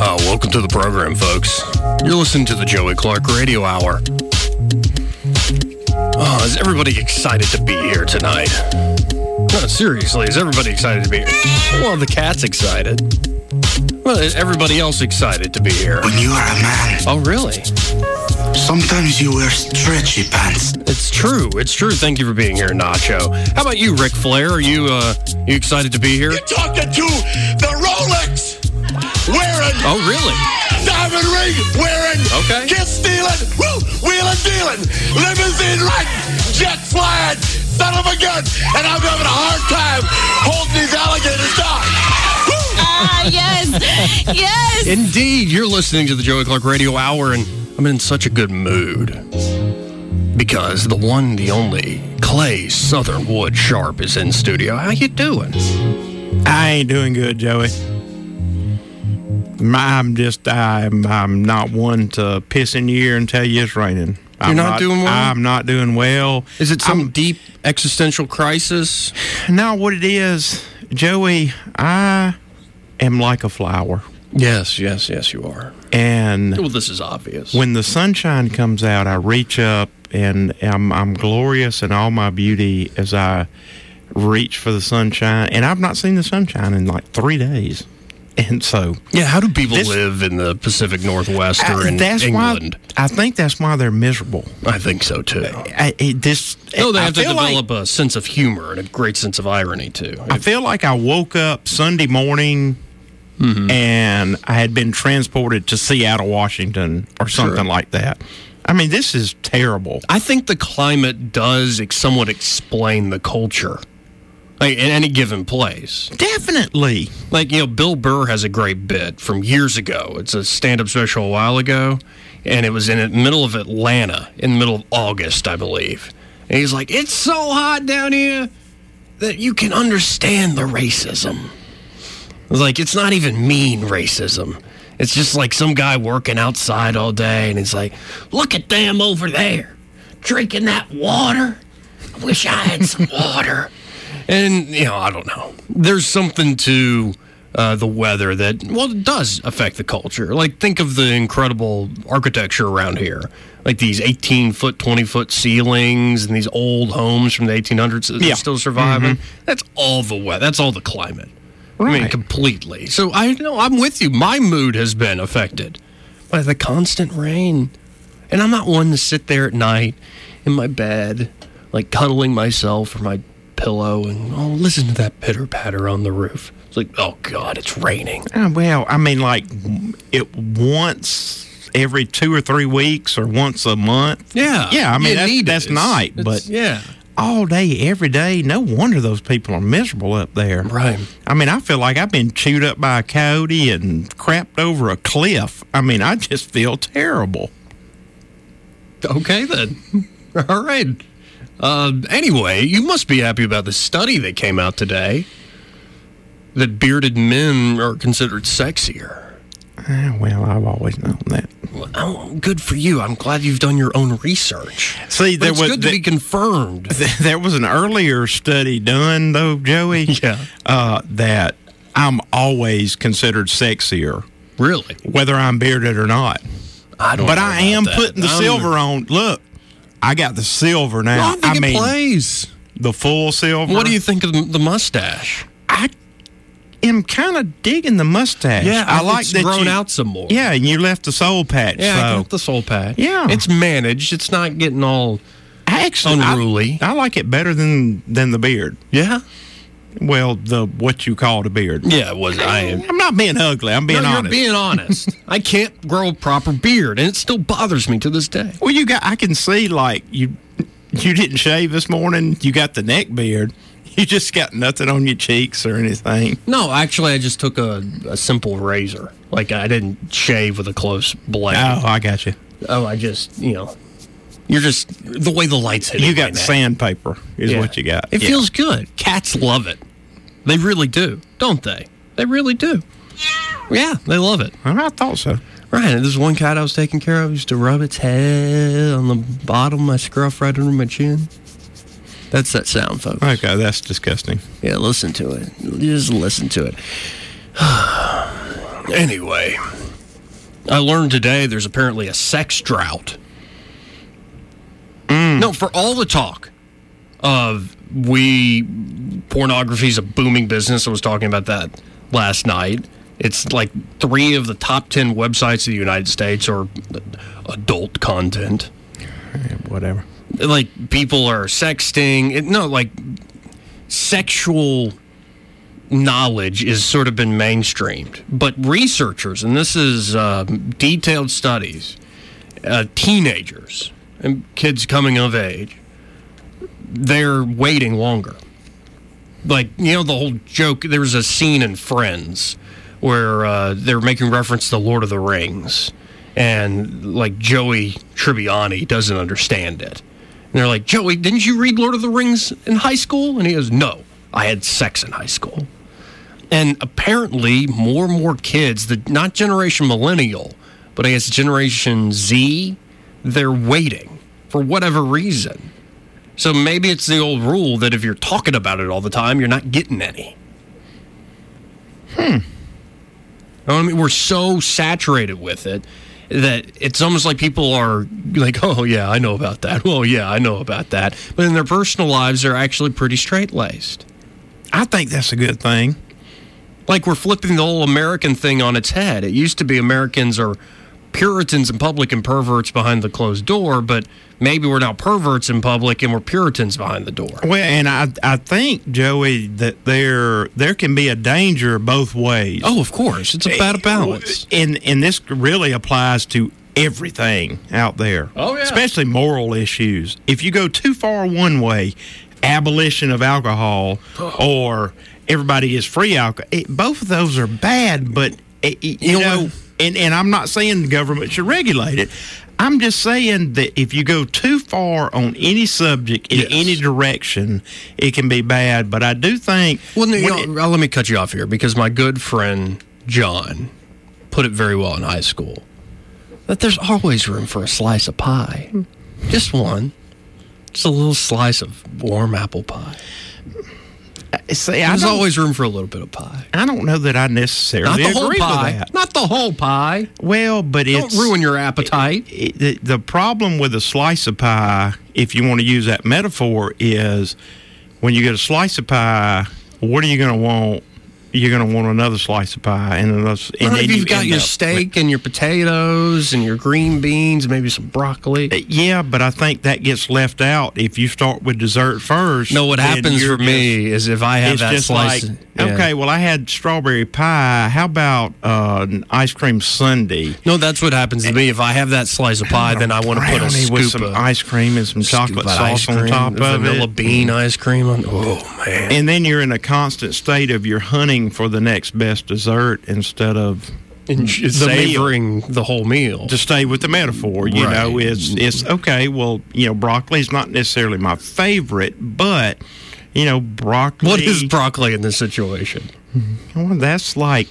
Uh, welcome to the program, folks. You're listening to the Joey Clark Radio Hour. Oh, is everybody excited to be here tonight? No, seriously, is everybody excited to be here? Well, the cat's excited. Well, is everybody else excited to be here? When you are a man. Oh, really? Sometimes you wear stretchy pants. It's true. It's true. Thank you for being here, Nacho. How about you, Ric Flair? Are you uh you excited to be here? You're talking to the Rolex wearing. Oh, really? Diamond ring wearing. Okay. Kiss stealing. Woo! Wheeling dealing. Limousine riding. Jet flying. Son of a gun. And I'm having a hard time holding these alligators down. Ah, yes. Yes. Indeed, you're listening to the Joey Clark Radio Hour, and I'm in such a good mood because the one, the only Clay Southern Wood Sharp is in studio. How you doing? I ain't doing good, Joey. I'm just I'm I'm not one to piss in your ear and tell you it's raining. You're I'm not doing well? I'm not doing well. Is it some I'm- deep existential crisis? No, what it is, Joey, I am like a flower. Yes, yes, yes, you are. And Well, this is obvious. when the sunshine comes out, I reach up and I'm, I'm glorious in all my beauty as I reach for the sunshine. And I've not seen the sunshine in like three days. And so yeah, how do people This- live in the Pacific Northwest or I- in England? why I think that's why they're miserable. I think so too. I, it, this No, they I have to feel like- develop a sense of humor and a great sense of irony too. I feel like I woke up Sunday morning Mm-hmm. and I had been transported to Seattle, Washington, or something like that. I mean, this is terrible. I think the climate does somewhat explain the culture. Like in any given place. Definitely. Like, you know, Bill Burr has a great bit from years ago. It's a stand up special a while ago, and it was in the middle of Atlanta, in the middle of August, I believe. And he's like, It's so hot down here that you can understand the racism. It's like, it's not even mean racism. It's just like some guy working outside all day, and he's like, Look at them over there drinking that water. I wish I had some water. And, you know, I don't know. There's something to uh, the weather that, well, it does affect the culture. Like, think of the incredible architecture around here. Like these 18 foot, 20 foot ceilings and these old homes from the 1800s that Yeah. are still surviving. That's all the weather. That's all the climate. I mean, completely. So I know I'm with you. My mood has been affected by the constant rain. And I'm not one to sit there at night in my bed, like cuddling myself or my pillow and oh, listen to that pitter patter on the roof. It's like, oh God, it's raining. Uh, well, I mean, like it once every two or three weeks or once a month. Yeah, Yeah, I mean, that's, it. that's It's- night, it's- but yeah, all day, every day, no wonder those people are miserable up there. right. I mean, I feel like I've been chewed up by a coyote and crapped over a cliff. I mean, I just feel terrible. Okay then. All right. Uh, anyway, you must be happy about the study that came out today. That bearded men are considered sexier. Ah, well, I've always known that. Well, oh, good for you. I'm glad you've done your own research. See, there it's was good to be confirmed. there was an earlier study done though, Joey. Yeah. Uh, that I'm always considered sexier, Really? whether I'm bearded or not. I don't. But I am that. putting the I don't silver on. Look, I got the silver now. don't think it mean, plays. the full silver. What do you think of the, mustache? I am kind of digging the mustache. Yeah, I, like it's that grown you, out some more. Yeah, and you left the soul patch. yeah. I got the soul patch. Yeah. it's managed. It's not getting all. actually, I- unruly. I, like it better than than the beard. Yeah, Well, the what you call a beard. yeah. It was. I am. I'm not being ugly. I'm being no, honest. you're being honest. I can't grow a proper beard, and it still bothers me to this day. Well, you got. I can see like you. you didn't shave this morning. You got the neck beard. You just got nothing on your cheeks or anything. No, actually, I just took a, a simple razor. Like I didn't shave with a close blade. Oh, I got you. Oh, I just you know, you're just the way the lights hit. You got sandpaper, is Yeah. what you got. It Yeah. feels good. Cats love it. They really do, don't they? They really do. Yeah, they love it. I thought so. Right. And there's one cat I was taking care of used to rub its head on the bottom of my scruff right under my chin. That's that sound, folks. Okay, that's disgusting. Yeah, listen to it. Just listen to it. anyway, I learned today there's apparently a sex drought. Mm. No, for all the talk of we pornography is a booming business. I was talking about that last night. It's like three of the top 10 websites of the United States are adult content. whatever. Like people are sexting. It, no, like sexual knowledge is sort of been mainstreamed. But researchers, and this is um, detailed studies, uh, teenagers and kids coming of age, they're waiting longer. Like, you know, the whole joke, there was a scene in Friends where uh, they're making reference to Lord of the Rings. And like Joey Tribbiani doesn't understand it. And they're like, Joey, didn't you read Lord of the Rings in high school? And he goes, No, I had sex in high school. And apparently, more and more kids, the not generation millennial, but I guess Generation Z, they're waiting for whatever reason. So maybe it's the old rule that if you're talking about it all the time, you're not getting any. Hmm. I mean, we're so saturated with it that it's almost like people are like, oh, yeah, I know about that. Well, yeah, I know about that. But in their personal lives, they're actually pretty straight laced. I think that's a good thing. Like we're flipping the whole American thing on its head. It used to be Americans are Puritans in public and perverts behind the closed door, but maybe we're now perverts in public and we're Puritans behind the door. Well, and I I think Joey that there there can be a danger both ways. Oh, of course, it's about a eh, balance. And and this really applies to everything out there. Oh, yeah. especially moral issues. If you go too far one way, abolition of alcohol or everybody is free alcohol, eh, it, both of those are bad. But it, it- you, You know know, what? And and I'm not saying the government should regulate it. I'm just saying that if you go too far on any subject in Yes. any direction, it can be bad. But I do think Well, no, you know, uh, let me cut you off here because my good friend John put it very well in high school that there's always room for a slice of pie, just one, just a little slice of warm apple pie. see, There's always room for a little bit of pie. I don't know that I necessarily Not the whole agree pie. with that. The whole pie. Well, but Don't it's ruin your appetite. it- the, the problem with a slice of pie, if you want to use that metaphor, is when you get a slice of pie, what are you going to want? You're going to want another slice of pie, and, another, and Well, if you you've got your steak and your potatoes and your green beans, maybe some broccoli. yeah, but I think that gets left out if you start with dessert first. No, what happens for me is if I have that just slice. like yeah. okay, well, I had strawberry pie. How about uh, an ice cream sundae? No, that's what happens to me. If I have that slice of pie, then I want to put a scoop with some of ice cream and some chocolate sauce ice on top of vanilla it. Vanilla bean ice cream on. Oh man! And then you're in a constant state of you're hunting for the next best dessert instead of And the savoring the whole meal. to stay with the metaphor. You Right. know, it's it's okay. Well, you know, broccoli is not necessarily my favorite, but you know, broccoli. what is broccoli in this situation? Well, that's like.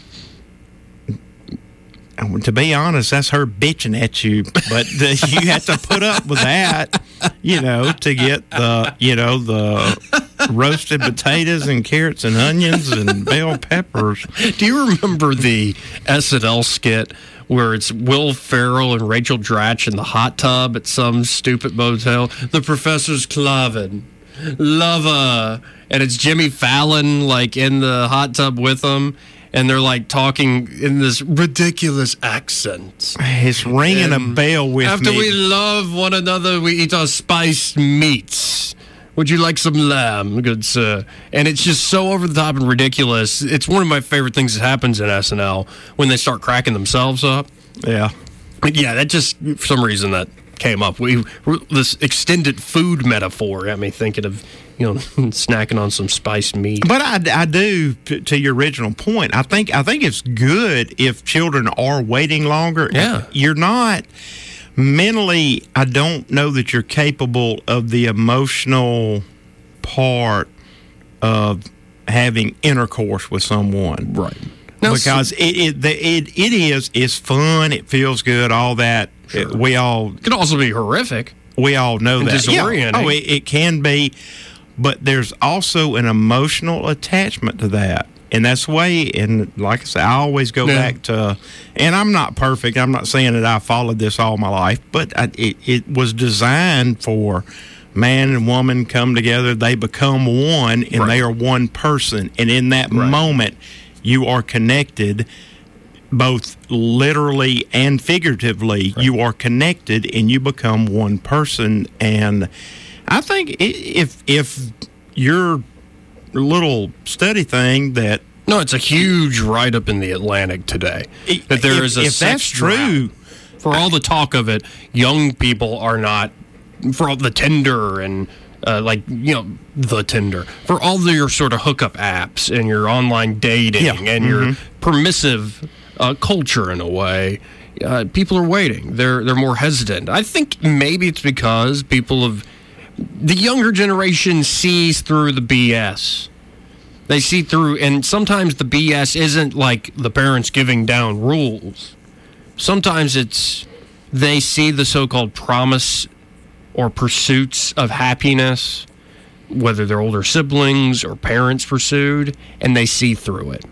uh, To be honest, that's her bitching at you, but the, you have to put up with that, you know, to get the, you know, the roasted potatoes and carrots and onions and bell peppers. Do you remember the SNL skit where it's Will Ferrell and Rachel Dratch in the hot tub at some stupid motel? The professor's Klarvin, lover, and it's Jimmy Fallon like in the hot tub with them. And they're like talking in this ridiculous accent. It's ringing a bell with After me. After we love one another, we eat our spiced meats. Would you like some lamb, good sir? And it's just so over the top and ridiculous. It's one of my favorite things that happens in SNL when they start cracking themselves up. yeah. But yeah, that just for some reason that came up. We this extended food metaphor got me thinking of you know snacking on some spiced meat. But I, I do to, to your original point. I think I think it's good if children are waiting longer. Yeah. you're not mentally. I don't know that you're capable of the emotional part of having intercourse with someone. Right. because it, it the- it it is it's fun. It feels good. All that It- we all It could also be horrific. we all know And that. Yeah. Oh, it, it can be, but there's also an emotional attachment to that. And that's way, and like I said, I always go Yeah. back to, and I'm not perfect. I'm not saying that I followed this all my life, but I, it, it was designed for man and woman come together. They become one, and they are one person. And in that moment, you are connected both literally and figuratively you are connected and you become one person and i think if if your little study thing that No, it's a huge write up in the Atlantic today that there if- is a if that's true- drought. For all the talk of it, young people are not for all the Tinder and uh, like you know the Tinder for all the, your sort of hookup apps and your online dating Yeah. and your Mhm. permissive uh, culture in a way. Uh, people are waiting. They're they're more hesitant. I think maybe it's because people have the younger generation sees through the BS. They see through, and sometimes the BS isn't like the parents giving down rules. Sometimes it's they see the so called promise or pursuits of happiness, whether they're older siblings or parents pursued, and they see through it.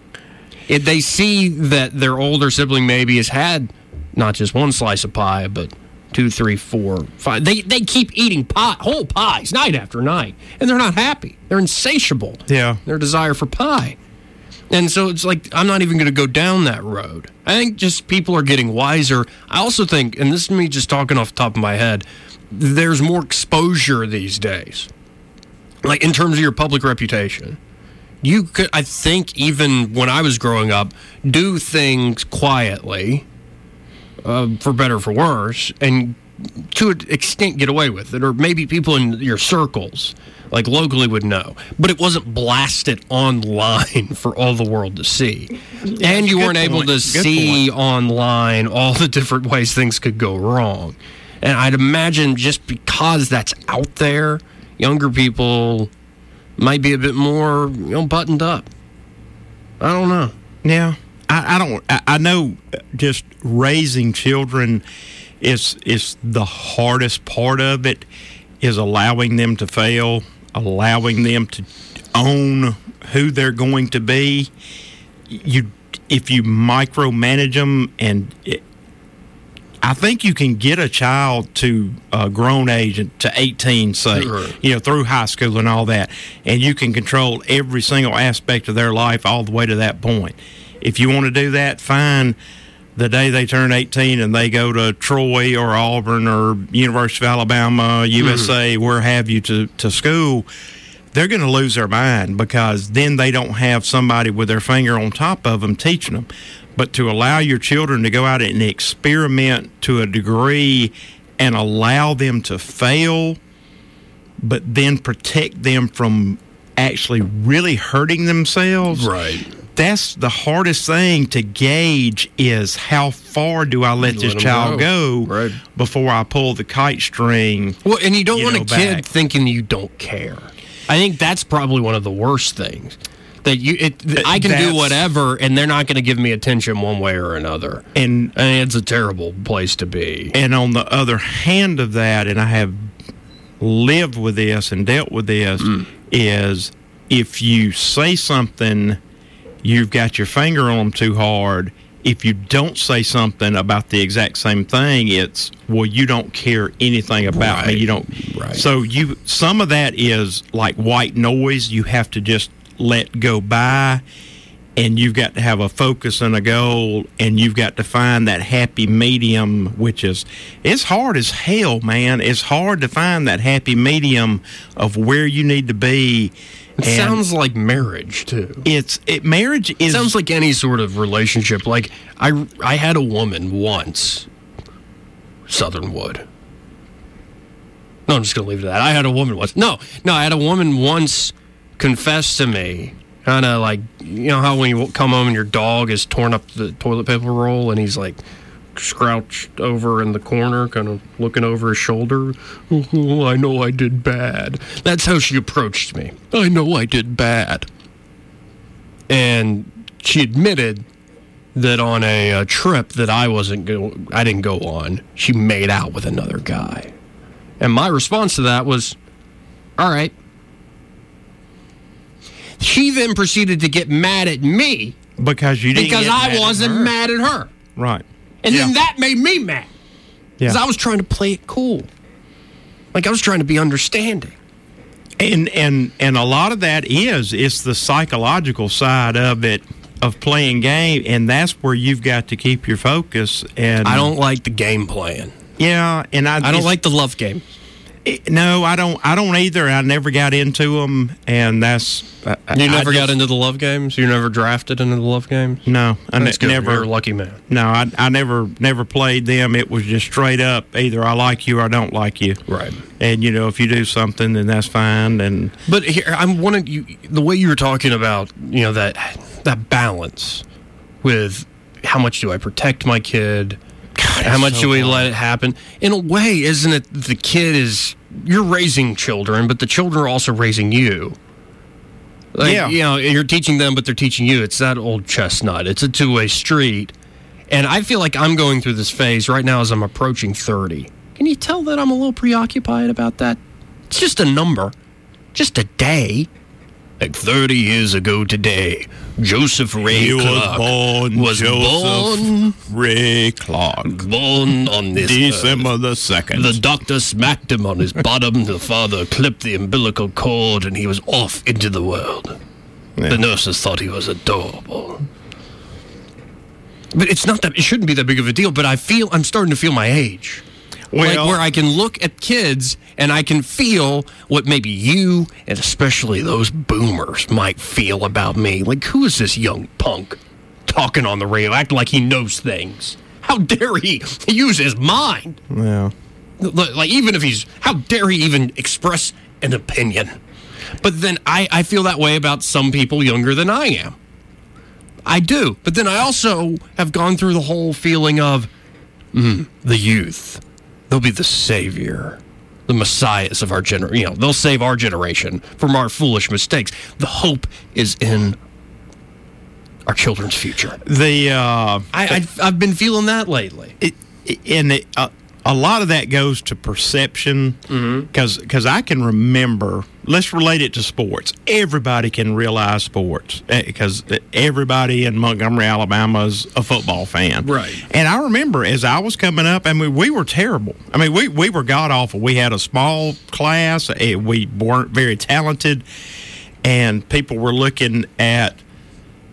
If they see that their older sibling maybe has had not just one slice of pie, but two, three, four, five. They they keep eating pie, whole pies, night after night, and they're not happy. They're insatiable. Yeah. Their desire for pie. And so it's like I'm not even going to go down that road. I think just people are getting wiser. I also think, and this is me just talking off the top of my head, there's more exposure these days. Like in terms of your public reputation. You could I think even when I was growing up, do things quietly, uh, for better or for worse, and to an extent get away with it, or maybe people in your circles, like locally, would know. But it wasn't blasted online for all the world to see, and you weren't able to Good see online all the different ways things could go wrong. And I'd imagine just because that's out there, younger people might be a bit more, you know, buttoned up. I don't know. Yeah, I, I don't. I, I know just raising children is is the hardest part of it. Is allowing them to fail, allowing them to own who they're going to be. You, if you micromanage them, and it, I think you can get a child to a grown age to 18, say, Sure. you know, through high school and all that, and you can control every single aspect of their life all the way to that point. If you want to do that, fine. The day they turn 18 and they go to Troy or Auburn or University of Alabama, USA, hmm. where have you to, to school, they're going to lose their mind because then they don't have somebody with their finger on top of them teaching them. But to allow your children to go out and experiment to a degree and allow them to fail, but then protect them from actually really hurting themselves. Right. That's the hardest thing to gauge is how far do I let, Let child go. go, Right. before I pull the kite string. Well, and you don't you want know, a kid back. thinking you don't care. I think that's probably one of the worst things. That you, it, I can do whatever, and they're not going to give me attention one way or another. And I mean, it's a terrible place to be. And on the other hand of that, and I have lived with this and dealt with this, mm. is if you say something, you've got your finger on them too hard. If you don't say something about the exact same thing, it's well, you don't care anything about me. You don't. Right. So you some of that is like white noise. You have to just let go by and you've got to have a focus and a goal and you've got to find that happy medium which is it's hard as hell man it's hard to find that happy medium of where you need to be It And sounds like marriage too. it's it marriage is It sounds like any sort of relationship. Like I, I had a woman once, Southern Wood, No, I'm just going to leave it at that. I had a woman once. No, no, I had a woman once confess to me, kind of like, you know how when you come home and your dog has torn up the toilet paper roll and he's like scrouched over in the corner, kind of looking over his shoulder. Oh, I know I did bad. That's how she approached me. I know I did bad. And she admitted that on a, a trip that I wasn't go, I didn't go on, she made out with another guy. And my response to that was, "All right." She then proceeded to get mad at me because you didn't because I wasn't her. mad at her, Right. And then that made me mad because Yeah. I was trying to play it cool, like I was trying to be understanding. And and and a lot of that is it's the psychological side of it of playing game, and that's where you've got to keep your focus. And I don't like the game plan. Yeah, and I I don't like the love game. No, I don't. I don't either. I never got into them, and that's I, You never got into the love games. You never drafted into the love games. No, I ne- never. You're a lucky man. No, I, I never never played them. It was just straight up either I like you or I don't like you. Right. And you know, if you do something, then that's fine. And But here, I'm wanting you. The way you were talking about, you know that that balance with how much do I protect my kid, how much so do we hard. let it happen? In a way, isn't it? The kid is you're raising children, but the children are also raising you. Like, Yeah. you know, you're teaching them, but they're teaching you. It's that old chestnut. It's a two way street. And I feel like I'm going through this phase right now as I'm approaching 30. Can you tell that I'm a little preoccupied about that? It's just a number, just a day. Like 30 years ago today, Joseph Ray He was Clark born was Joseph born, Ray Clark, born on this December the second. the doctor smacked him on his bottom. The father clipped the umbilical cord, and he was off into the world. The nurses thought he was adorable. But it's not that. It shouldn't be that big of a deal. But I feel I'm starting to feel my age. Like where I can look at kids and I can feel what maybe you and especially those boomers might feel about me. Like, who is this young punk talking on the radio, acting like he knows things? How dare he use his mind? yeah. Like, like, even if he's, how dare he even express an opinion? But then I, I feel that way about some people younger than I am. I do. But then I also have gone through the whole feeling of mm, the youth. They'll be the savior, the messiahs of our generation. You know, they'll save our generation from our foolish mistakes. The hope is in our children's future. The uh, I, I've, I've been feeling that lately. it, and it, uh, a lot of that goes to perception because because I can remember. Let's relate it to sports. Everybody can realize sports because everybody in Montgomery, Alabama, is a football fan. Right. And I remember as I was coming up, I mean, we were terrible. I mean, we we were god awful. We had a small class. eh, We weren't very talented, and people were looking at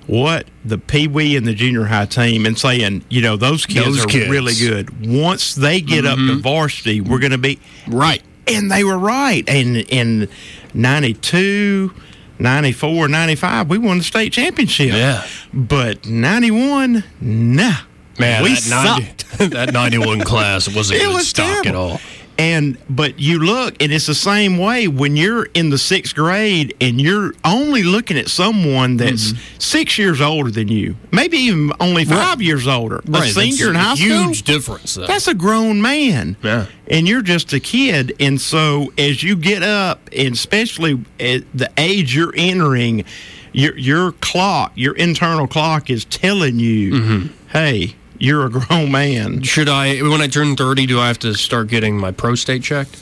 what the pee wee and the junior high team and saying, you know, those kids Those are kids. really good. Once they get up to mm-hmm. varsity, we're going to be Right. and they were right. And in 92, 94, 95, we won the state championship. Yeah. But 91, nah. Man, we that, 90, that 91 class wasn't It good was stock at all. And but you look, and it's the same way when you're in the sixth grade and you're only looking at someone that's six years older than you, maybe even only five years older, a Right, senior in high a school. Huge difference. Though. That's a grown man. Yeah. And you're just a kid. And so as you get up, and especially at the age you're entering, your your clock, your internal clock is telling you, Mm-hmm. hey, you're a grown man. Should I, when I turn 30, do I have to start getting my prostate checked?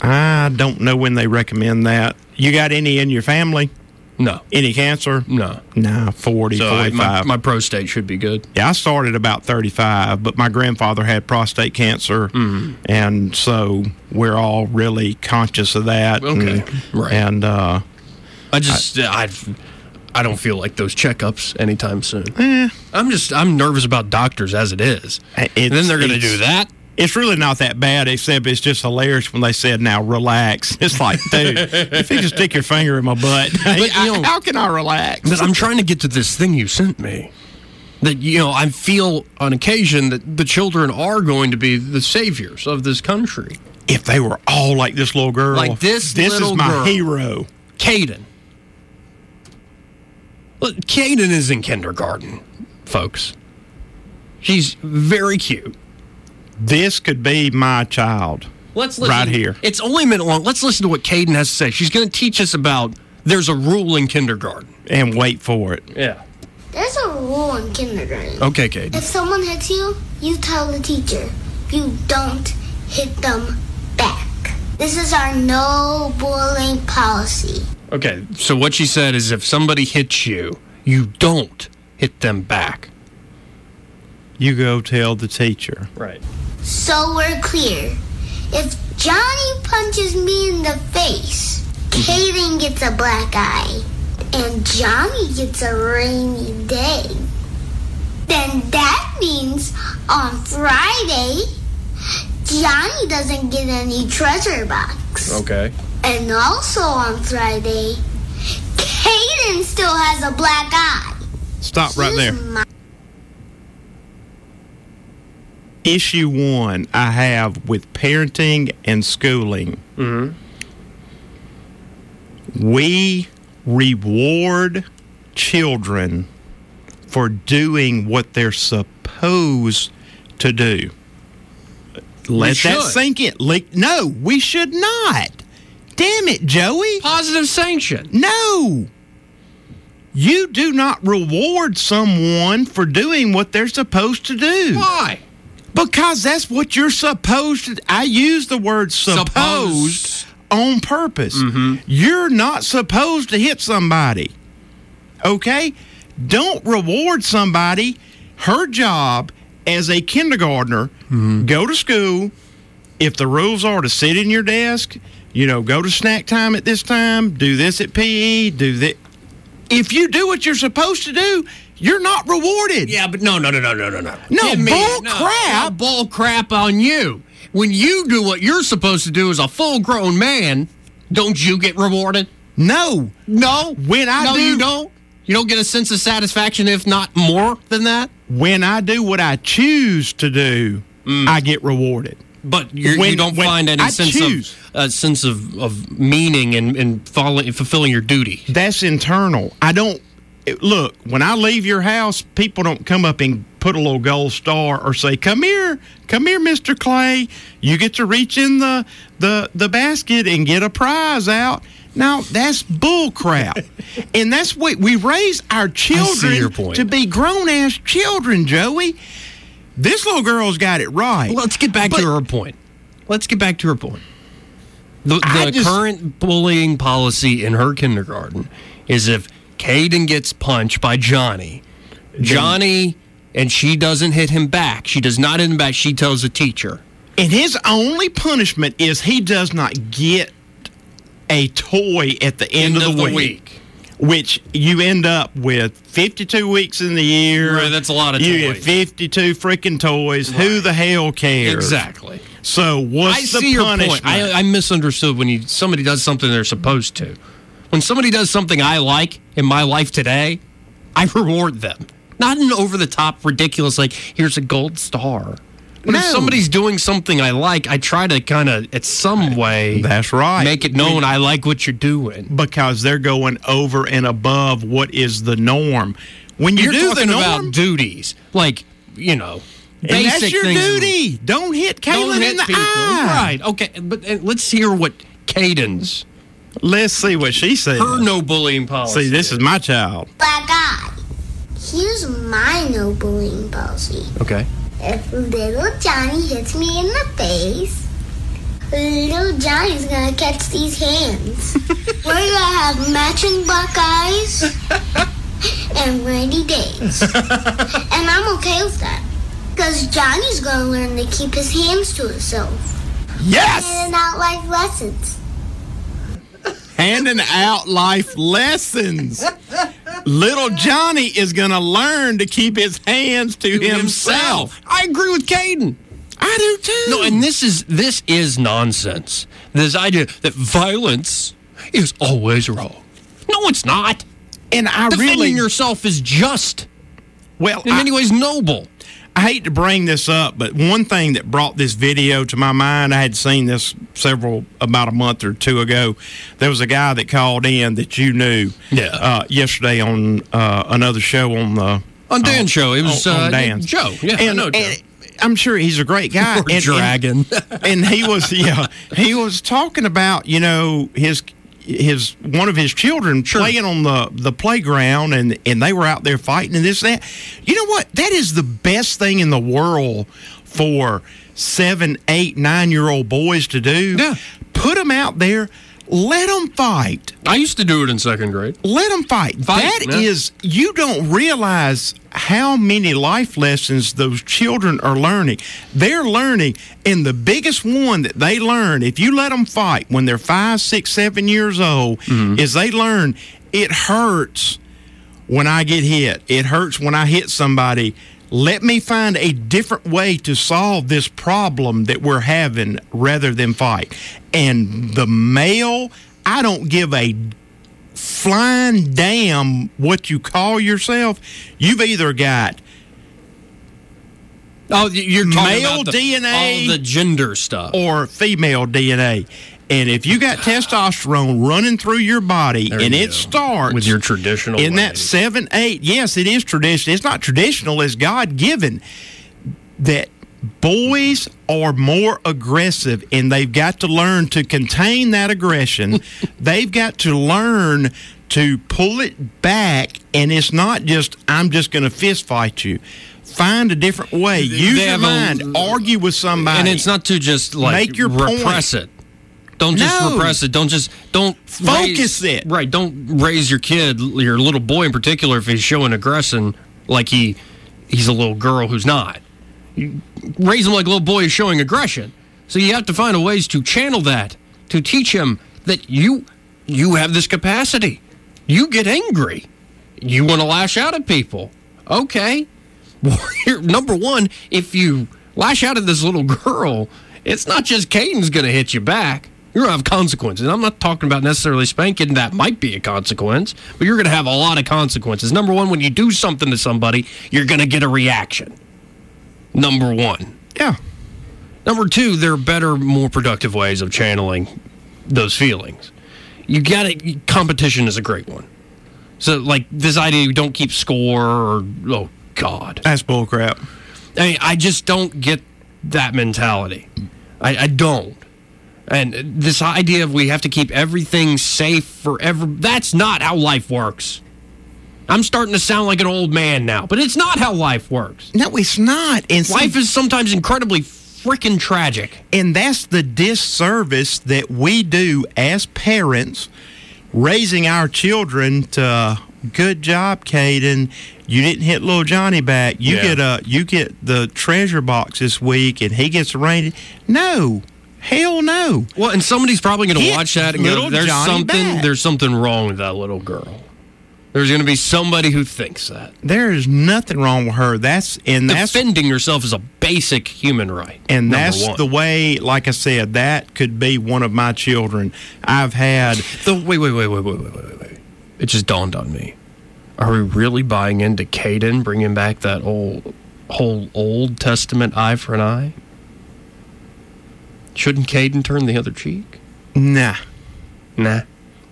I don't know when they recommend that. You got any in your family? No. Any cancer? No. Nah, 40, So I, 45. my, my prostate should be good. yeah, I started about 35, but my grandfather had prostate cancer. Mm-hmm. And so we're all really conscious of that. Okay, And, right. And, uh, I just, I, I don't feel like those checkups anytime soon. Eh. I'm just, I'm nervous about doctors as it is. and then they're going to do that. It's really not that bad, except it's just hilarious when they said, "Now relax." It's like, dude, if you just stick your finger in my butt, But, you know- how can I relax? But I'm trying to get to this thing you sent me. That you know, I feel on occasion that the children are going to be the saviors of this country. if they were all like this little girl, Like this this is my girl. hero. Caden. Look, Caden is in kindergarten, folks. She's very cute. This could be my child. Let's listen. Right here. It's only a minute long. Let's listen to what Caden has to say. She's going to teach us about there's a rule in kindergarten. And wait for it. Yeah. There's a rule in kindergarten. Okay, Caden. If someone hits you, you tell the teacher. You don't hit them back. This is our no bullying policy. Okay, so what she said is if somebody hits you, you don't hit them back. You go tell the teacher. Right. So we're clear. If Johnny punches me in the face, Caden gets a black eye, and Johnny gets a rainy day. Then that means on Friday, Johnny doesn't get any treasure box. Okay. And also on Friday, Caden still has a black eye. Stop right there. My- Issue one I have with parenting and schooling. Mm-hmm. We reward children for doing what they're supposed to do. Let that sink in. Like, no, we should not. Damn it, Joey. Positive sanction. No. You do not reward someone for doing what they're supposed to do. Why? Because that's what you're supposed to. I use the word supposed, Supposed. on purpose. Mm-hmm. You're not supposed to hit somebody. Okay? Don't reward somebody. Her job as a kindergartner, mm-hmm. go to school. If the rules are to sit in your desk, you know, go to snack time at this time, do this at PE, do that. If you do what you're supposed to do, you're not rewarded. Yeah, but no, no, no, no, no, no, no. No, bull no, crap. no, bull crap on you. When you do what you're supposed to do as a full grown man, don't you get rewarded? No. No. When I no, do- you don't. You don't get a sense of satisfaction, if not more than that. When I do what I choose to do, mm. I get rewarded. But you're, When- you don't when find any I sense choose. of a sense of, of meaning and and following, fulfilling your duty. That's internal. I don't look when I leave your house. People don't come up and put a little gold star or say, "Come here, come here, Mister Clay. You get to reach in the the the basket and get a prize out." Now that's bull crap, and that's what we raise our children to be grown ass children. Joey, this little girl's got it right. Let's get back But- to her point. Let's get back to her point. The, the just- current bullying policy in her kindergarten is if Caden gets punched by Johnny, Johnny and she doesn't hit him back. She does not hit him back. She tells the teacher. And his only punishment is he does not get a toy at the end, of, the, week, which you end up with 52 weeks in the year. Right, that's a lot of you toys. get 52 freaking toys. Who the hell cares? Exactly. So what's I the see your punishment? point. I, I misunderstood when you somebody does something they're supposed to. When somebody does something I like in my life today, I reward them. Not an over the top, ridiculous like here's a gold star. But if somebody's doing something I like, I try to kind of, at some way, That's right. make it known I like what you're doing. because they're going over and above what is the norm. When you You're do the talking norm, about duties, like you know, and that's your things. duty. Don't hit Kaylin Don't hit in the people. eye. Right. Okay. But uh, let's hear what Caden's Let's see what she says. her no bullying policy. See, this is my child. black eye. Here's my no bullying policy. okay. If little Johnny hits me in the face, little Johnny's gonna catch these hands. We're gonna have matching black eyes and rainy days. and I'm okay with that. Because Johnny's gonna learn to keep his hands to himself. Yes. And out life lessons. Handing out life lessons. Little Johnny is going to learn to keep his hands to, himself. I agree with Caden. I do too. No, and this is this is nonsense. This idea that violence is always wrong. No, it's not. and I Defending really yourself is just well. in I, many ways noble. I hate to bring this up, but one thing that brought this video to my mind, I had seen this several about a month or two ago. There was a guy that called in that you knew, Yeah. uh, yesterday on uh, another show on the On Dan's show, it was, on, on uh, Dan's. Joe. Yeah, I know Joe. And, I'm sure he's a great guy. And, dragon. and, and he was yeah he was talking about you know his his one of his children playing on the the playground and and they were out there fighting and this and that. You know what? That is the best thing in the world for seven eight nine year old boys to do. Yeah. put them out there let them fight I used to do it in second grade. let them fight. Fight, That yeah. is, you don't realize how many life lessons those children are learning. They're learning, and the biggest one that they learn, if you let them fight when they're five, six, seven years old, Mm-hmm. is they learn it hurts when I get hit. It hurts when I hit somebody. Let me find a different way to solve this problem that we're having rather than fight. And the male, I don't give a flying damn what you call yourself. You've either got Oh, you're talking Male about the, DNA all the gender stuff. or female DNA. And if you got testosterone running through your body There and you it go. starts with your traditional in that seven, eight, yes, it is traditional. It's not traditional, it's God given. That boys are more aggressive and they've got to learn to contain that aggression. they've got to learn to pull it back, and it's not just, I'm just going to fist fight you. Find a different way. Use your have a- mind. argue with somebody. and it's not to just like Make your repress it. Don't just No. repress it. Don't just don't Focus raise, it. Right. Don't raise your kid, your little boy in particular, if he's showing aggression, like he he's a little girl who's not. You raise him like a little boy is showing aggression. So you have to find a ways to channel that to teach him that you you have this capacity. You get angry. You want to lash out at people. Okay. Here, number one, if you lash out at this little girl, it's not just Caden's going to hit you back. You're going to have consequences. I'm not talking about necessarily spanking. That might be a consequence, but you're going to have a lot of consequences. Number one, when you do something to somebody, you're going to get a reaction. Number one. yeah. Number two, there are better, more productive ways of channeling those feelings. You got it. competition is a great one. So, like this idea, you don't keep score, or oh god, That's bullcrap. I mean, I just don't get that mentality. I, I don't. And this idea of we have to keep everything safe forever, that's not how life works. I'm starting to sound like an old man now, but it's not how life works. No, it's not. And Life is sometimes incredibly freaking tragic. And that's the disservice that we do as parents, raising our children to good job, Caden. You didn't hit little Johnny back. You Yeah. get a you get the treasure box this week, and he gets a rain. No, Hell no. Well, and somebody's probably going to watch that and go, "There's Johnny something. Bad. There's something wrong with that little girl." There's going to be somebody who thinks that. There is nothing wrong with her. That's and that's defending yourself is a basic human right. And that's one. the way, like I said, that could be one of my children. I've had the wait, wait, wait, wait, wait, wait, wait, wait. It just dawned on me. Are we really buying into Caden bringing back that old whole Old Testament eye for an eye? Shouldn't Caden turn the other cheek? nah. Nah.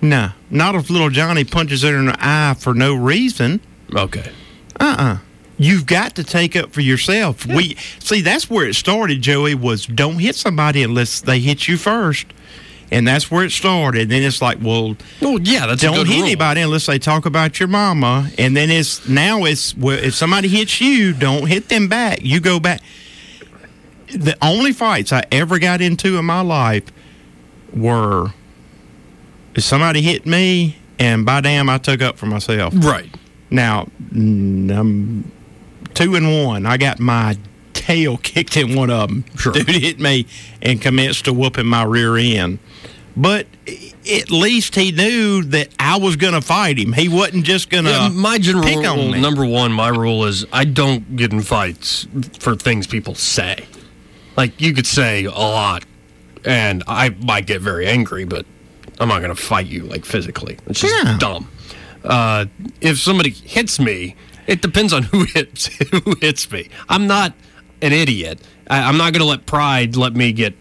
Nah, not if little Johnny punches her in the eye for no reason. Okay. Uh-uh. You've got to take up for yourself. We see that's where it started, Joey, was don't hit somebody unless they hit you first. And that's where it started. Then it's like, well, Well, yeah, that's don't good hit rule. anybody unless they talk about your mama. And then it's now it's well, if somebody hits you, don't hit them back. You go back. The only fights I ever got into in my life were if somebody hit me, and by damn, I took up for myself. Right. Now, I'm two and one. I got my tail kicked in one of them. Sure. Dude hit me and commenced to whooping my rear end. But at least he knew that I was going to fight him. He wasn't just going to Yeah, my general pick on rule, me. number one, my rule is I don't get in fights for things people say. Like you could say a lot, and I might get very angry, but I'm not going to fight you like physically. It's just Yeah. dumb. Uh, if somebody hits me, It depends on who hits who hits me. I'm not an idiot. I, I'm not going to let pride let me get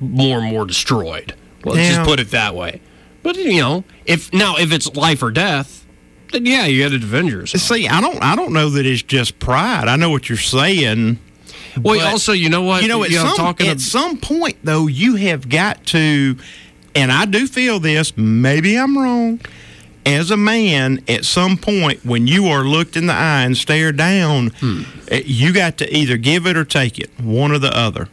more and more destroyed. Let's Yeah. just put it that way. But you know, if now if it's life or death, then yeah, you got to defend yourself. See, I don't, I don't know that it's just pride. I know what you're saying. Well, but- also, you know what? You know, at, I'm some, talking at some point, though, you have got to, and I do feel this, maybe I'm wrong. As a man, at some point, when you are looked in the eye and stared down, Hmm. eh, you got to either give it or take it, one or the other.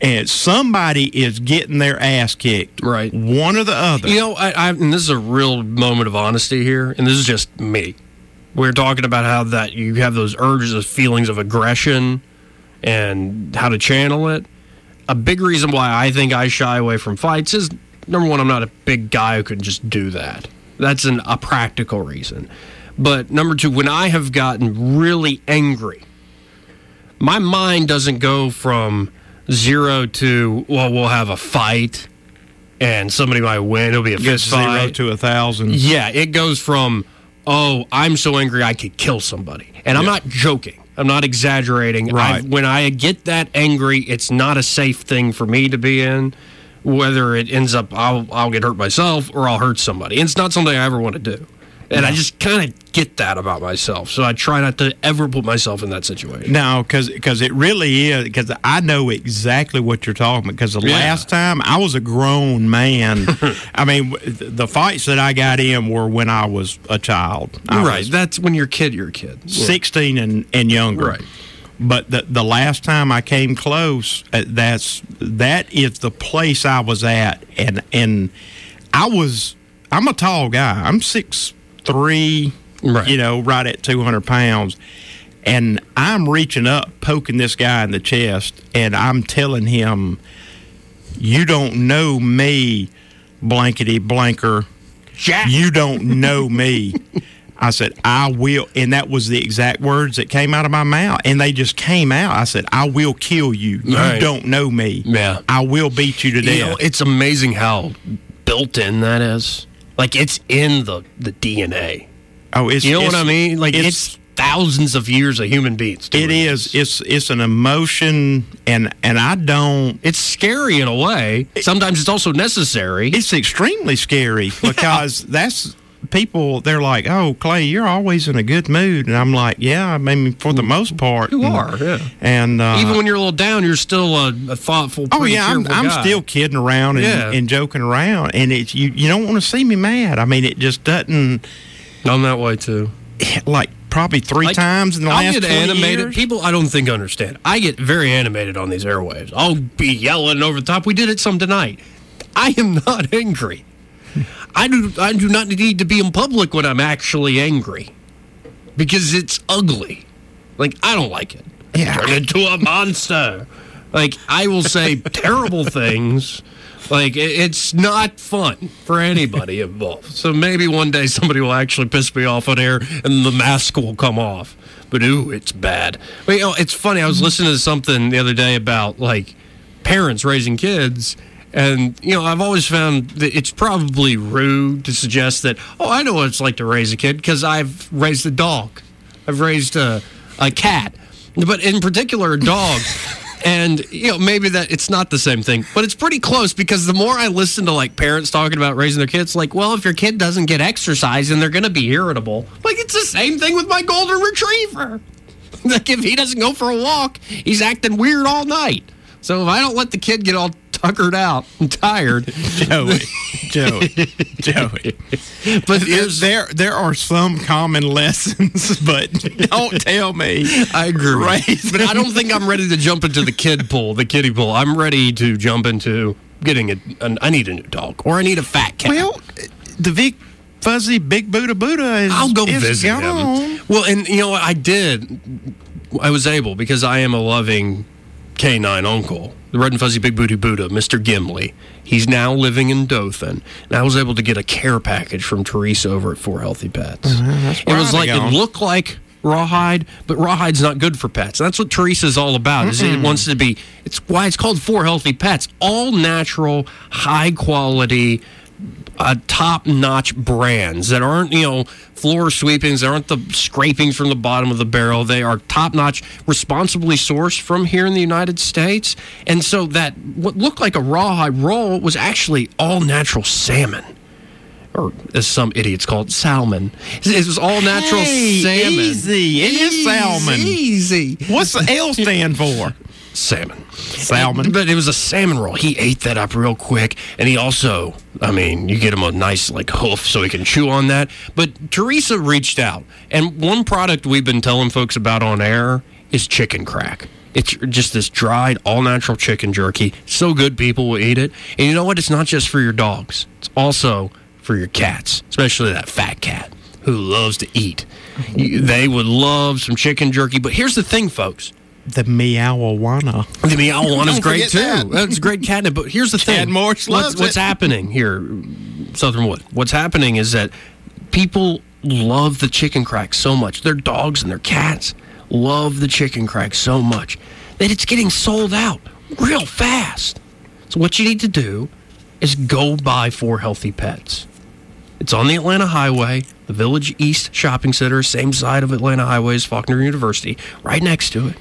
And somebody is getting their ass kicked, Right. One or the other. You know, I, I, and this is a real moment of honesty here, and this is just me. We're talking about how that you have those urges, those feelings of aggression, and how to channel it. A big reason why I think I shy away from fights is number one, I'm not a big guy who can just do that. That's an, a practical reason. But number two, when I have gotten really angry, my mind doesn't go from zero to well, we'll have a fight and somebody might win. It'll be a fist zero to a thousand. Yeah, it goes from oh, I'm so angry I could kill somebody, and I'm not joking. I'm not exaggerating. Right. I've- when I get that angry, it's not a safe thing for me to be in. Whether it ends up I'll I'll get hurt myself or I'll hurt somebody. It's not something I ever want to do. And I just kind of get that about myself. So I try not to ever put myself in that situation. No, because it really is. Because I know exactly what you're talking about. Because the Yeah. last time I was a grown man, I mean, the fights that I got in were when I was a child. I right. That's when you're a kid, you're a kid. 16 and, and younger. Right. But the the last time I came close, uh, that's that is the place I was at, and and I was I'm a tall guy. I'm six three, Right. you know, right at 200 pounds, and I'm reaching up, poking this guy in the chest, and I'm telling him, "You don't know me, blankety blanker. Jack. You don't know me." I said, I will. And that was the exact words that came out of my mouth. And they just came out. I said, I will kill you. You Right. don't know me. Yeah. I will beat you to death. You know, it's amazing how built in that is. Like it's in the the DNA. oh, it's You know what I mean? Like it's, thousands of years of human beings. It is. It's it's an emotion, and and I don't. It's scary in a way. Sometimes it's also necessary. It's extremely scary because that's people. They're like, "Oh, Clay, you're always in a good mood," and I'm like, "Yeah, I mean, for the most part, You And- are, yeah. And uh, Even when you're a little down, you're still a, a thoughtful. Oh yeah, I'm, I'm still kidding around and, Yeah. and joking around, and it's you. You don't want to see me mad. I mean, it just doesn't. I'm that way too. Like probably three Like, times in the I'll last get animated. years. People, I don't think understand. I get very animated on these airwaves. I'll be yelling over the top. We did it some tonight. I am not angry. I do. I do not need to be in public when I'm actually angry, because it's ugly. Like I don't like it. Yeah. Turn into a monster. Like I will say terrible things. Like it's not fun for anybody involved. So maybe one day somebody will actually piss me off on air and the mask will come off. But ooh, it's bad. But you know, it's funny. I was listening to something the other day about like parents raising kids. And, you know, I've always found that it's probably rude to suggest that, oh, I know what it's like to raise a kid because I've raised a dog. I've raised a, a cat, but in particular, a dog. and, you know, maybe that it's not the same thing, but it's pretty close because the more I listen to like parents talking about raising their kids, like, well, if your kid doesn't get exercise, then they're going to be irritable. Like, it's the same thing with my golden retriever. like, if he doesn't go for a walk, he's acting weird all night. So if I don't let the kid get all tuckered out and tired, Joey, Joey, Joey. but There, there, are some common lessons, but don't tell me. I agree. Right? But I don't think I'm ready to jump into the kid pool, the kiddie pool. I'm ready to jump into getting a. An, I need a new dog, or I need a fat cat. Well, the big fuzzy big Buddha Buddha is. I'll go is visit gone. him. Well, and you know what? I did. I was able because I am a loving canine uncle, the red and fuzzy big booty Buddha, Mr. Gimli. He's now living in Dothan, and I was able to get a care package from Teresa over at Four Healthy Pets. Mm-hmm, it was like it looked like rawhide, but rawhide's not good for pets. That's what Teresa's all about. Is it wants to be. It's why it's called Four Healthy Pets. All natural, high quality uh, top-notch brands that aren't you know floor sweepings, that aren't the scrapings from the bottom of the barrel. They are top-notch, responsibly sourced from here in the United States, and so that what looked like a rawhide roll was actually all natural salmon. Or as some idiots call it, salmon. It was all natural Hey, salmon. Easy. It is salmon. Easy. What's the L stand for? Salmon. Salmon. But it was a salmon roll. He ate that up real quick. And he also, I mean, you get him a nice like hoof so he can chew on that. But Teresa reached out. And one product we've been telling folks about on air is chicken crack. It's just this dried, all natural chicken jerky. So good, people will eat it. And you know what? It's not just for your dogs, it's also for your cats, especially that fat cat who loves to eat. They would love some chicken jerky. But here's the thing, folks. The Meowijuana. The Meow is great too. forget that. That's great catnip. But here's the thing: Chad Morris what's, what's it. happening here, Southern Wood? What's happening is that people love the chicken crack so much. Their dogs and their cats love the chicken crack so much that it's getting sold out real fast. So what you need to do is go buy four healthy pets. It's on the Atlanta Highway, the Village East Shopping Center, same side of Atlanta Highway as Faulkner University, right next to it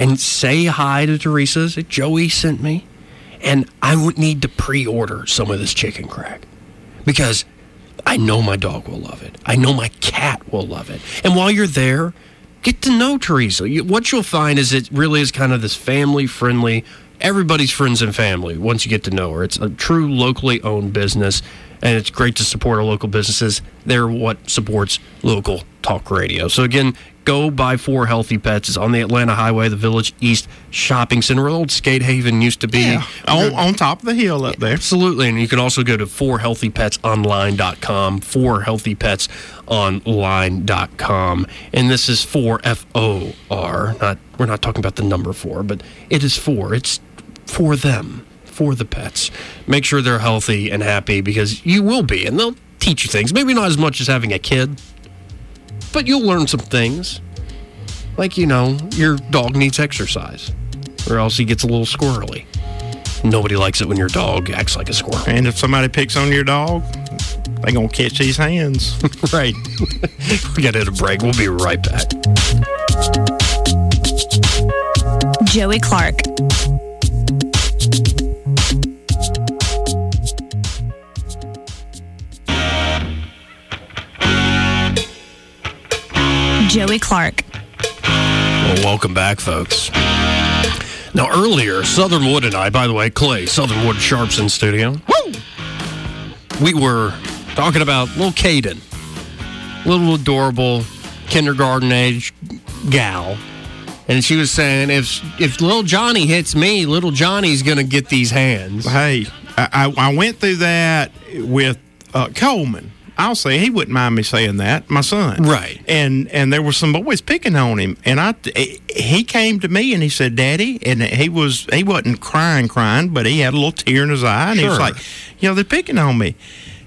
and say hi to Teresa. that Joey sent me. And I would need to pre order some of this chicken crack because I know my dog will love it. I know my cat will love it. And while you're there, get to know Teresa. What you'll find is it really is kind of this family friendly, everybody's friends and family once you get to know her. It's a true locally owned business. And it's great to support our local businesses. They're what supports local talk radio. So again, go buy four healthy pets. It's on the Atlanta Highway, the Village East Shopping Center, where old Skate Haven used to be. Yeah, on, on top of the hill up there. Absolutely. And you can also go to 4healthypetsonline.com, 4healthypetsonline.com. And this is 4 F O R. Not we're not talking about the number 4, but it is 4. It's for them, for the pets. Make sure they're healthy and happy because you will be and they'll teach you things. Maybe not as much as having a kid, but you'll learn some things. Like, you know, your dog needs exercise or else he gets a little squirrely. Nobody likes it when your dog acts like a squirrel. And if somebody picks on your dog, they gonna catch these hands. right. we gotta hit a break. We'll be right back. Joey Clark. Joey Clark. Well, welcome back, folks. Now, earlier, Southern Wood and I, by the way, Clay, Southern Wood Sharps in studio. Woo! We were talking about little Caden, little adorable kindergarten age gal. And she was saying, if if little Johnny hits me, little Johnny's going to get these hands. Hey, I, I, I went through that with uh, Coleman. I'll say he wouldn't mind me saying that. My son, Right. And and there were some boys picking on him, and I he came to me and he said, "Daddy," and he was he wasn't crying, crying, but he had a little tear in his eye, and he was like, "You know, they're picking on me."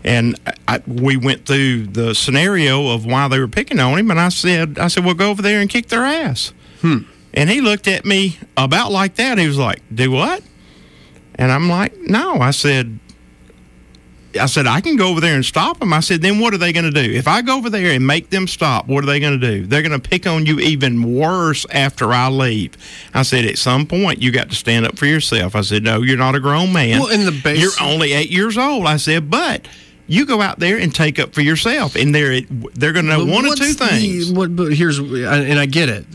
And I, we went through the scenario of why they were picking on him, and I said, "I said, well, go over there and kick their ass." Hmm. And he looked at me about like that. He was like, "Do what?" And I'm like, "No." I said, "I said I can go over there and stop them." I said, "Then what are they going to do? If I go over there and make them stop, what are they going to do? They're going to pick on you even worse after I leave." I said, "At some point, you got to stand up for yourself." I said, "No, you're not a grown man. Well, in the base- you're only eight years old." I said, "But." You go out there and take up for yourself, and they're they're going to know But one or two the- things. what, but here's, and I get it.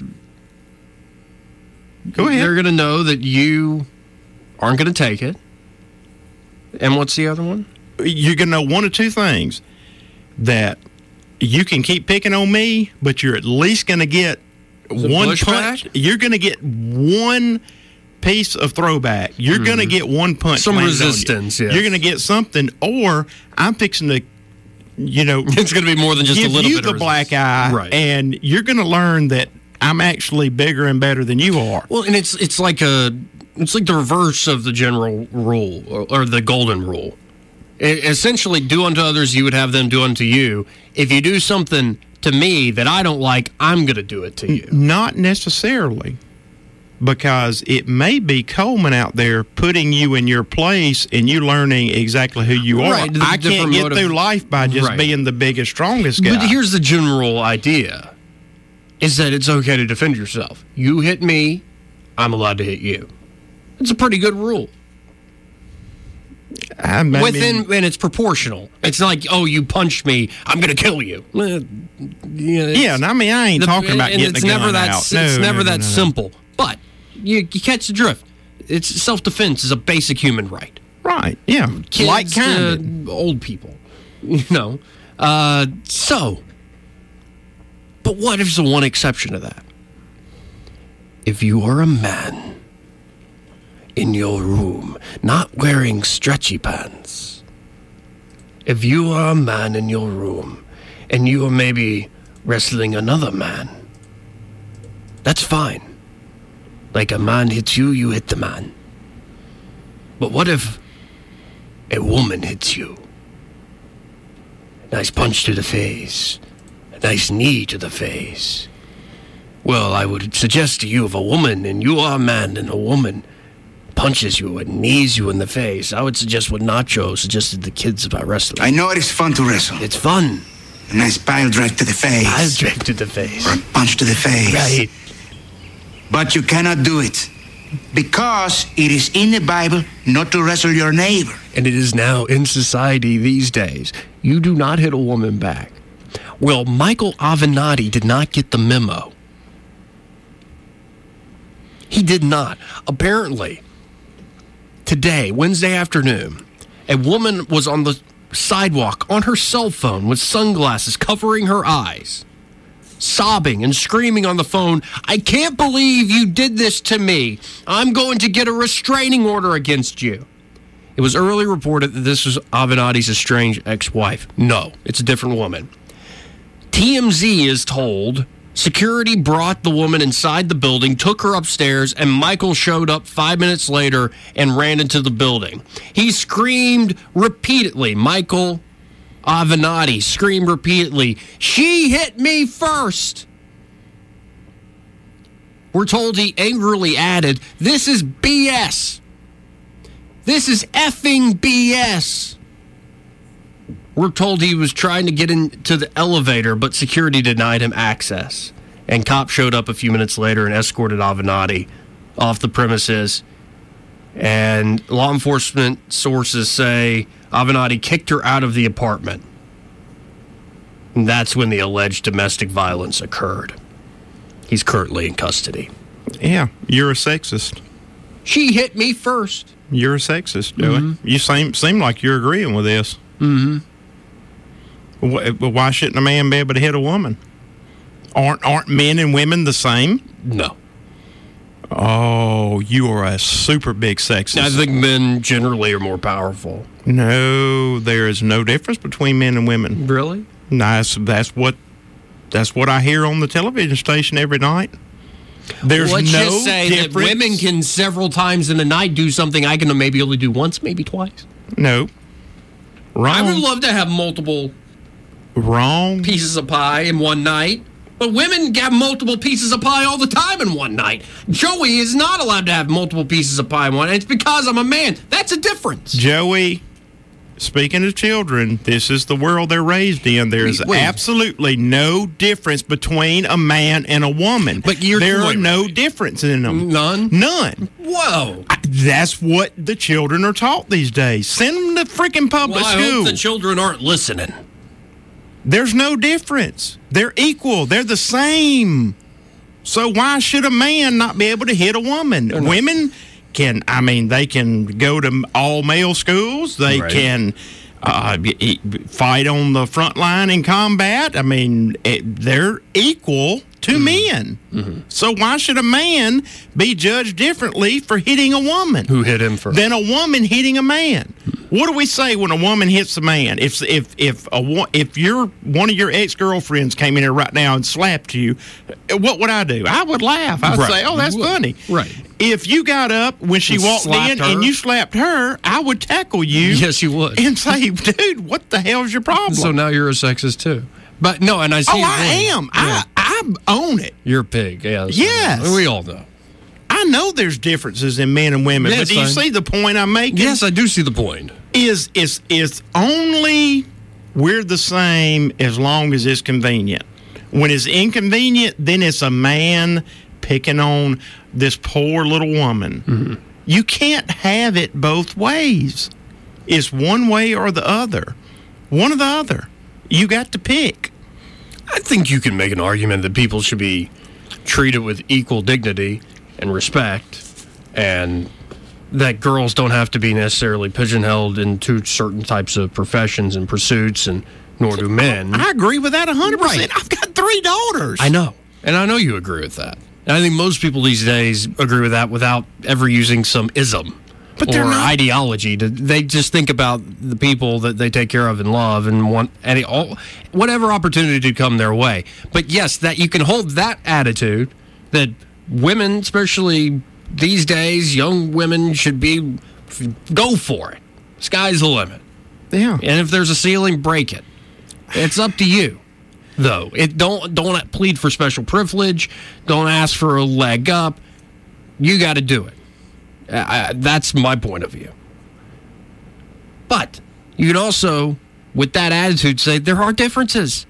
Go ahead. They're going to know that you aren't going to take it. And what's the other one? You're going to know one or two things that you can keep picking on me, but you're at least going to get one punch. You're going to get one piece of throwback. You're going to get one punch. Mm-hmm. Some on you. resistance, yes. You're going to get something, or I'm fixing to, you know, It's going to be more than just a give little you bit the black eye, Right. and you're going to learn that I'm actually bigger and better than you are. Well, and it's it's like a it's like the reverse of the general rule or, or the golden rule. Essentially, do unto others you would have them do unto you. If you do something to me that I don't like, I'm going to do it to you. Not necessarily. because it may be Coleman out there putting you in your place and you learning exactly who you are. Right, I can't get motive- through life by just Right. being the biggest, strongest guy. But here's the general idea: is that it's okay to defend yourself. You hit me, I'm allowed to hit you. It's a pretty good rule. I mean- Within and it's proportional. It's like, oh, you punched me, I'm gonna kill you. Yeah, yeah, and I mean, I ain't the- talking about getting it's the never gun that out. No, it's never no, no, that simple. But you, you catch the drift. It's self defense is a basic human right. Right? Yeah, Kids like kind. old people, you know. Uh, so, but what if there's one exception to that? If you are a man in your room, not wearing stretchy pants, if you are a man in your room and you are maybe wrestling another man, that's fine. Like a man hits you, you hit the man. But what if a woman hits you? Nice punch to the face, a nice knee to the face. Well, I would suggest to you if a woman, and you are a man, and a woman punches you and knees you in the face, I would suggest what Nacho suggested to the kids about wrestling. I know it is fun to wrestle. It's fun. A nice pile drive to the face. I'll drive to the face. Or a punch to the face. Right. But you cannot do it. Because it is in the Bible not to wrestle your neighbor. and it is now in society these days. You do not hit a woman back. Well, Michael Avenatti did not get the memo. He did not. Apparently, today, Wednesday afternoon, a woman was on the sidewalk on her cell phone with sunglasses covering her eyes, sobbing and screaming on the phone, I can't believe you did this to me. I'm going to get a restraining order against you. It was early reported that this was Avenatti's estranged ex wife. No, it's a different woman. TMZ is told security brought the woman inside the building, took her upstairs, and Michael showed up five minutes later and ran into the building. He screamed repeatedly. Michael Avenatti screamed repeatedly, She hit me first. We're told he angrily added, This is BS. This is effing BS. We're told he was trying to get into the elevator, but security denied him access. And cops showed up a few minutes later and escorted Avenatti off the premises. And law enforcement sources say Avenatti kicked her out of the apartment. And that's when the alleged domestic violence occurred. He's currently in custody. Yeah, you're a sexist. She hit me first. You're a sexist, Joey. Mm-hmm. You seem seem like you're agreeing with this. Mm-hmm. Why shouldn't a man be able to hit a woman? Aren't aren't men and women the same? No. Oh, you are a super big sexist. I think men generally are more powerful. No, there is no difference between men and women. Really? Nice. That's what that's what I hear on the television station every night. There's Let's no just say difference. that women can several times in a night do something I can maybe only do once, maybe twice. No. Wrong. I would love to have multiple Wrong. pieces of pie in one night. But women have multiple pieces of pie all the time in one night. Joey is not allowed to have multiple pieces of pie in one. It's because I'm a man. That's a difference. Joey, speaking of children, this is the world they're raised in. There's Wait, wait. absolutely no difference between a man and a woman. But you're- there are no difference in them. None? None. Whoa. I- That's what the children are taught these days. Send them to freaking public Well, I school. hope the children aren't listening. There's no difference. They're equal. They're the same. So why should a man not be able to hit a woman? Women can. I mean, they can go to all male schools. They Right. can uh, fight on the front line in combat. I mean, it, they're equal to Mm-hmm. men. So why should a man be judged differently for hitting a woman? Who hit him first? than a woman hitting a man. What do we say when a woman hits a man? If if if a if your one of your ex girlfriends came in here right now and slapped you, what would I do? I would laugh. I'd Right. say, "Oh, that's funny." Right. If you got up when she And walked in her? and you slapped her, I would tackle you. Yes, you would. And say, "Dude, what the hell's your problem?" So now you're a sexist too. But no, and I see. oh, I am. Yeah. I I own it. You're a pig. Yeah. Yes. We all know. I know there's differences in men and women, Yes, but do you I- see the point I'm making? Yes, I do see the point. Is is is only we're the same as long as it's convenient. When it's inconvenient, then it's a man picking on this poor little woman. Mm-hmm. You can't have it both ways. It's one way or the other. One or the other. You got to pick. I think you can make an argument that people should be treated with equal dignity and respect, and that girls don't have to be necessarily pigeonholed into certain types of professions and pursuits, and nor do men. I agree with that 100%. Right. I've got three daughters. I know, and I know you agree with that. And I think most people these days agree with that without ever using some ism But or not- ideology. To, they just think about the people that they take care of and love, and want any all whatever opportunity to come their way. But yes, that you can hold that attitude that women, especially these days, young women should be go for it. Sky's the limit. Yeah. And if there's a ceiling, break it. It's up to you, though. It don't don't plead for special privilege. Don't ask for a leg up. You got to do it. I, that's my point of view. But you can also, with that attitude, say there are differences.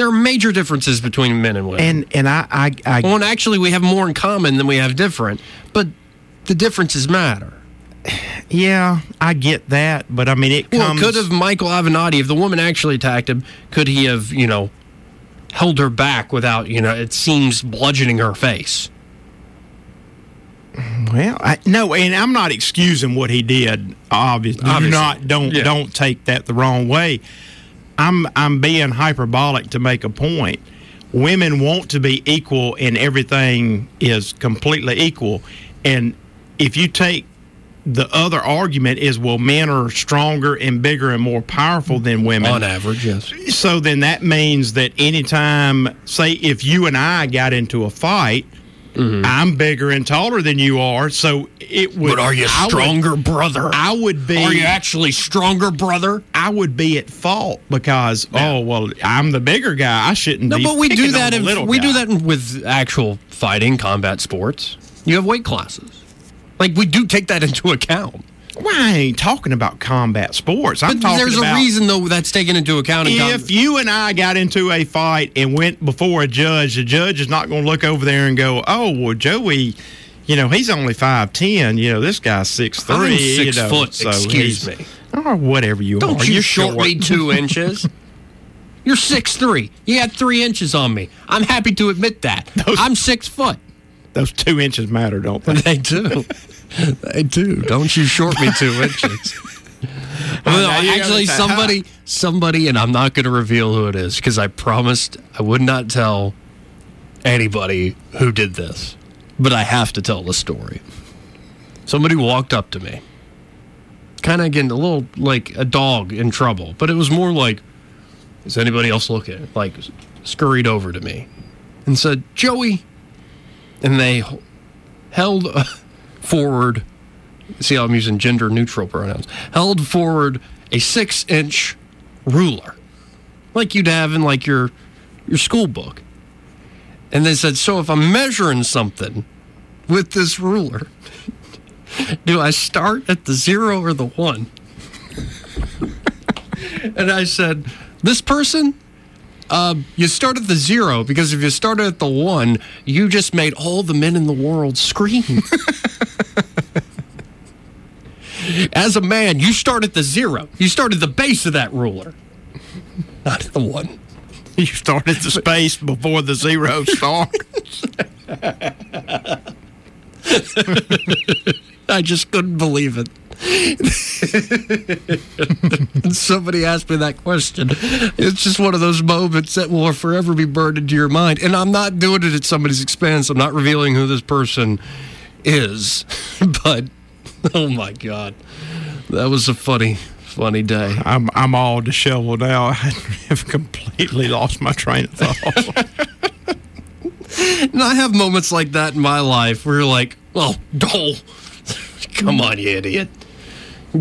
There are major differences between men and women. And and I I, I well, and actually, we have more in common than we have different. But the differences matter. yeah, I get that, but I mean it Well, could have Michael Avenatti, if the woman actually attacked him, could he have, you know, held her back without, you know, it seems bludgeoning her face? Well, I, no, and I'm not excusing what he did. Obviously, Obviously. not don't Yeah. don't take that the wrong way. I'm I'm being hyperbolic to make a point. Women want to be equal, and everything is completely equal. And if you take the other argument is well, men are stronger and bigger and more powerful than women On average, yes. So then that means that anytime, say, if you and I got into a fight, Mm-hmm. I'm bigger and taller than you are. So it would. But are you I would- stronger, brother? I would be. Are you actually stronger, brother? I would be at fault because oh well, I'm the bigger guy. I shouldn't No, but we do that. In, we do that with actual fighting, combat sports. You have weight classes. Like we do take that into account. Well, I ain't talking about combat sports. I'm But talking there's a reason though that's taken into account. In if you and I got into a fight and went before a judge, the judge is not going to look over there and go, "Oh, well, Joey, you know, he's only five ten. You know, this guy's six three. Six you know, foot. so excuse me. or whatever you are. Don't are. you You're short me two inches. You're six three. You got three inches on me. I'm happy to admit that. I'm six foot. Those two inches matter, don't they? They do. they do. Don't you short me two inches. Well, now actually, say, somebody, somebody, and I'm not going to reveal who it is because I promised I would not tell anybody who did this, but I have to tell the story. Somebody walked up to me, kind of getting a little like a dog in trouble, but it was more like, "Is anybody else looking?" Like, scurried over to me and said, "Joey," and they held uh, forward. See how I'm using gender neutral pronouns. Held forward a six inch ruler, like you'd have in like your your school book. And they said, "So if I'm measuring something with this ruler, do I start at the zero or the one?" and I said, "This person." Um, you start at the zero because if you started at the one, you just made all the men in the world scream. As a man, you start at the zero. You start at the base of that ruler, not at the one. You started the space before the zero starts. I just couldn't believe it. Somebody asked me that question. It's just one of those moments that will forever be burned into your mind. And I'm not doing it at somebody's expense. I'm not revealing who this person is. But oh my god, that was a funny, funny day. I'm I'm all disheveled now. I have completely lost my train of thought. And I have moments like that in my life where you're like, "Oh, Dole, come on, you idiot,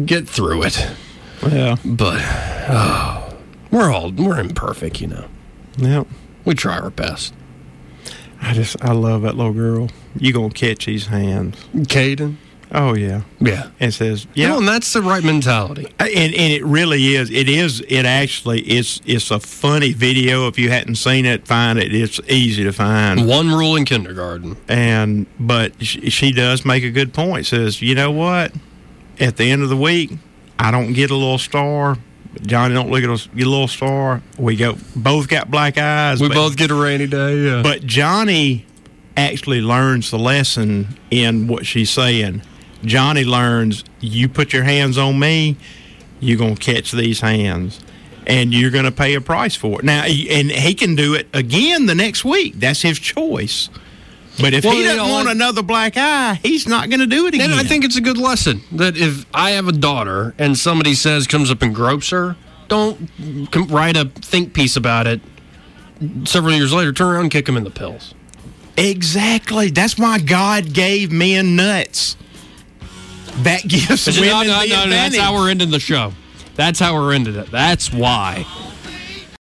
get through it." yeah. But oh, we're all we're imperfect, you know. Yep. We try our best. I just I love that little girl. You gonna catch these hands? Caden. Oh yeah, Yeah. and says Yeah, yeah, and that's the right mentality. Uh, and and it really is. It is. It actually is. It's a funny video. If you hadn't seen it, find it. It's easy to find. One rule in kindergarten. And but she, she does make a good point. Says you know what? At the end of the week, I don't get a little star. Johnny don't look at us get a little star. We go both got black eyes. We but- both get a rainy day. Yeah. But Johnny actually learns the lesson in what she's saying. Johnny learns you put your hands on me, you're going to catch these hands. And you're going to pay a price for it. Now, and he can do it again the next week. That's his choice. But if Well, he doesn't want another black eye, he's not going to do it again. And I think it's a good lesson that if I have a daughter and somebody says comes up and gropes her, don't write a think piece about it. Several years later, turn around and kick him in the pills. exactly. That's why God gave men nuts. That gives women no, the no, no, that's how we're ending the show. That's how we're ending it. That's why.